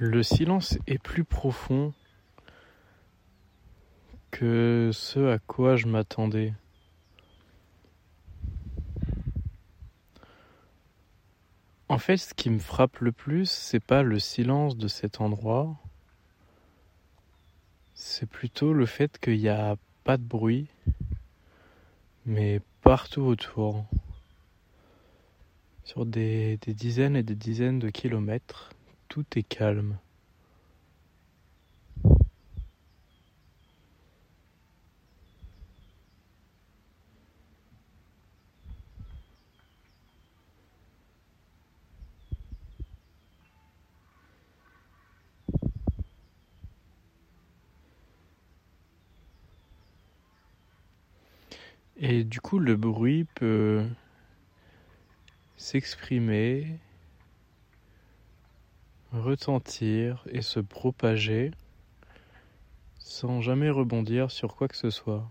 Le silence est plus profond que ce à quoi je m'attendais. En fait, ce qui me frappe le plus, c'est pas le silence de cet endroit, c'est plutôt le fait qu'il n'y a pas de bruit, mais partout autour, sur des, des dizaines et des dizaines de kilomètres, tout est calme. Et du coup, le bruit peut s'exprimer, retentir et se propager sans jamais rebondir sur quoi que ce soit.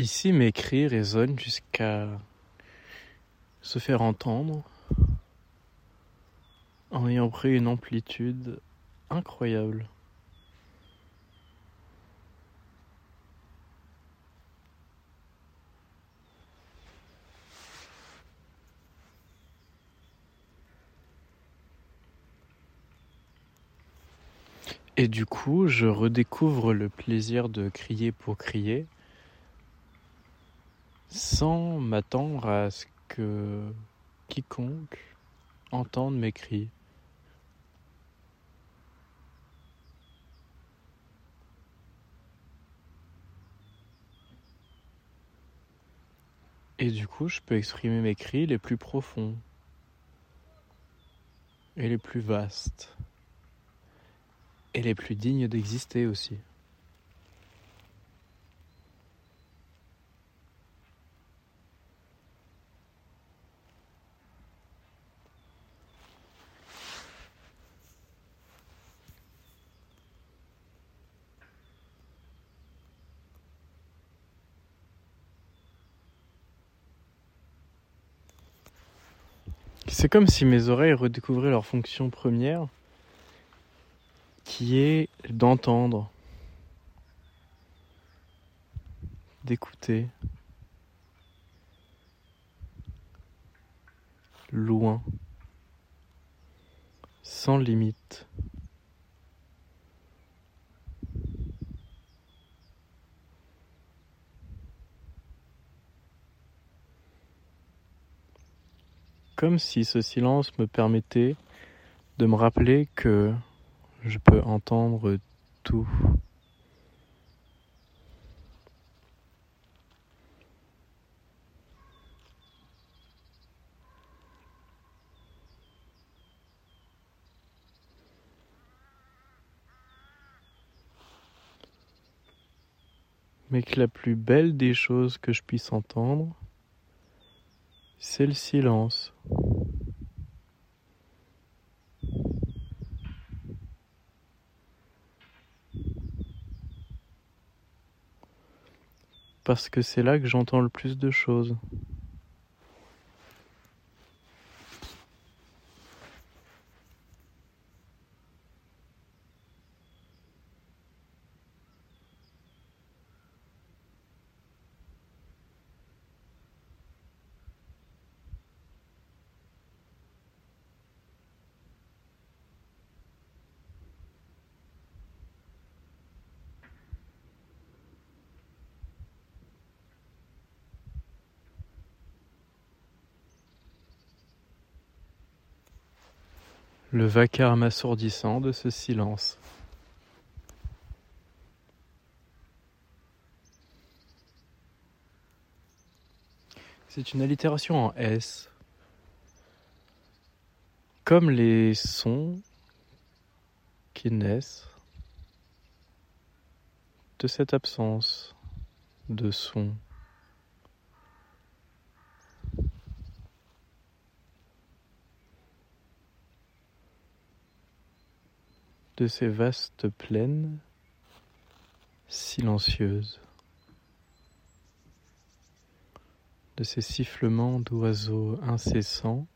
Ici, mes cris résonnent jusqu'à se faire entendre en ayant pris une amplitude incroyable. Et du coup, je redécouvre le plaisir de crier pour crier sans m'attendre à ce que quiconque entende mes cris. Et du coup, je peux exprimer mes cris les plus profonds et les plus vastes et les plus dignes d'exister aussi. C'est comme si mes oreilles redécouvraient leur fonction première, qui est d'entendre, d'écouter, loin, sans limite. Comme si ce silence me permettait de me rappeler que je peux entendre tout. Mais que la plus belle des choses que je puisse entendre, c'est le silence. Parce que c'est là que j'entends le plus de choses. Le vacarme assourdissant de ce silence. C'est une allitération en S. Comme les sons qui naissent de cette absence de son. De ces vastes plaines silencieuses, de ces sifflements d'oiseaux incessants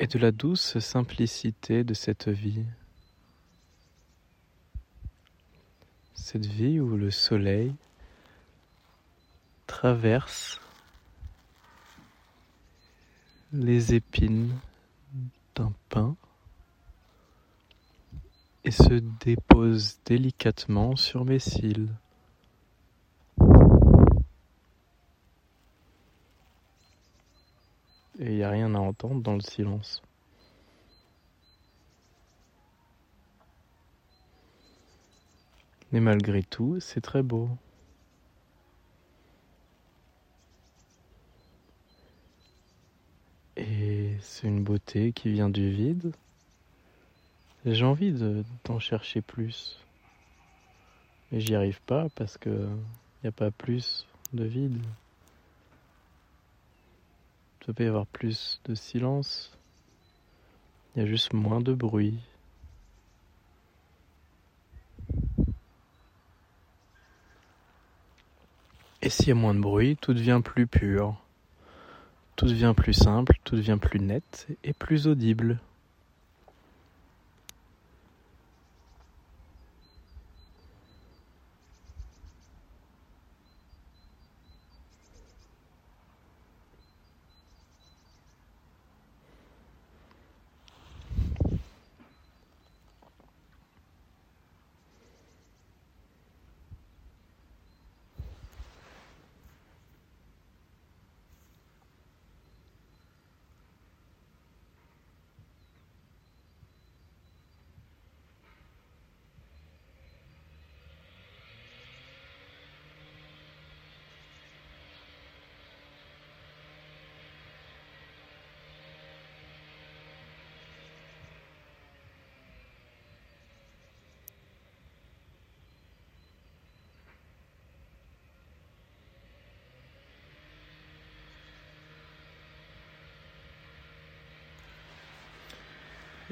et de la douce simplicité de cette vie. Cette vie où le soleil traverse les épines d'un pain et se dépose délicatement sur mes cils. Et il n'y a rien à entendre dans le silence. Mais malgré tout, c'est très beau. Et c'est une beauté qui vient du vide. J'ai envie d'en chercher plus. Mais j'y arrive pas parce que n'y a pas plus de vide. Il peut y avoir plus de silence. Il y a juste moins de bruit. Et s'il y a moins de bruit, tout devient plus pur. Tout devient plus simple, tout devient plus net et plus audible.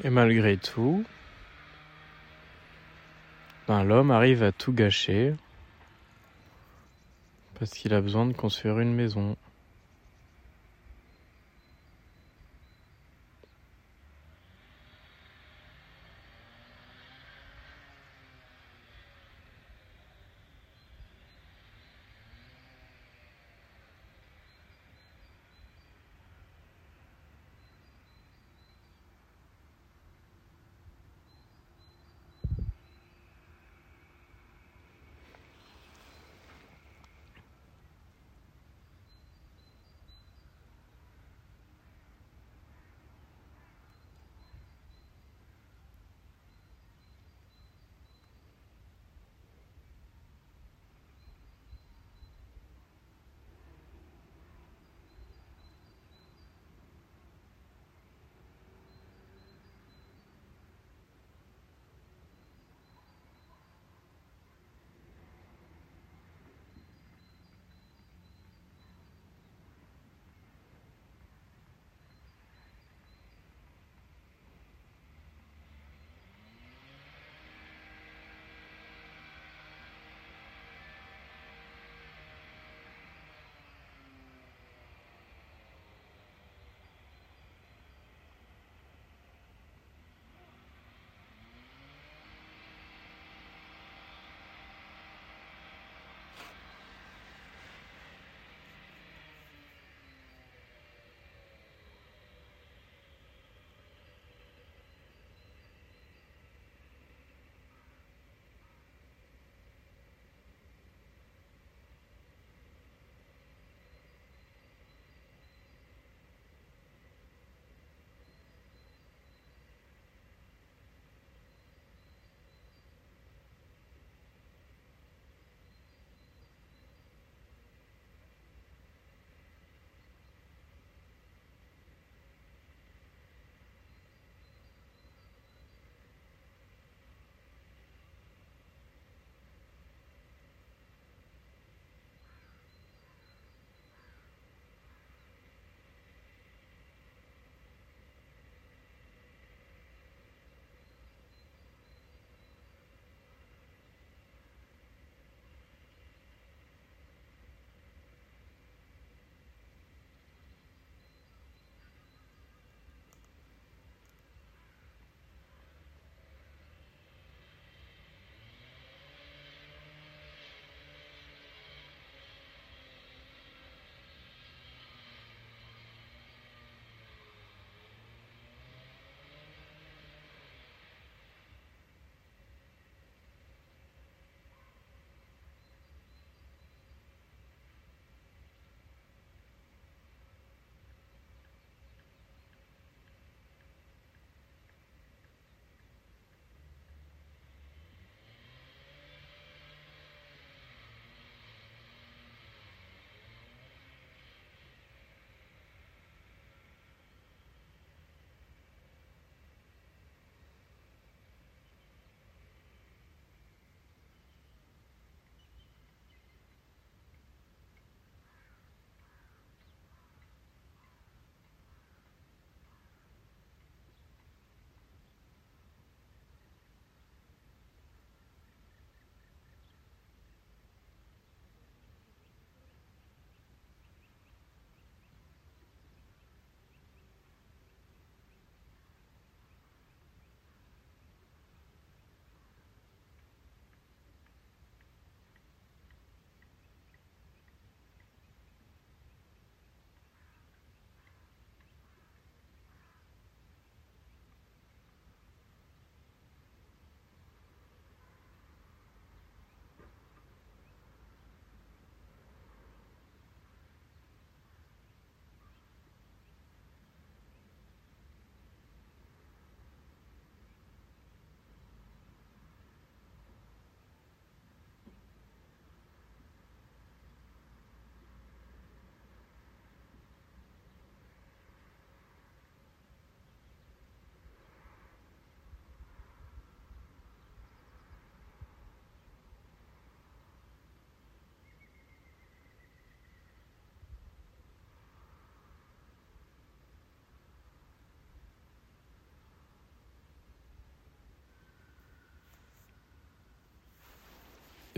Et malgré tout, ben, l'homme arrive à tout gâcher parce qu'il a besoin de construire une maison.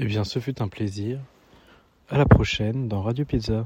Eh bien, ce fut un plaisir. À la prochaine dans Radio Pizza.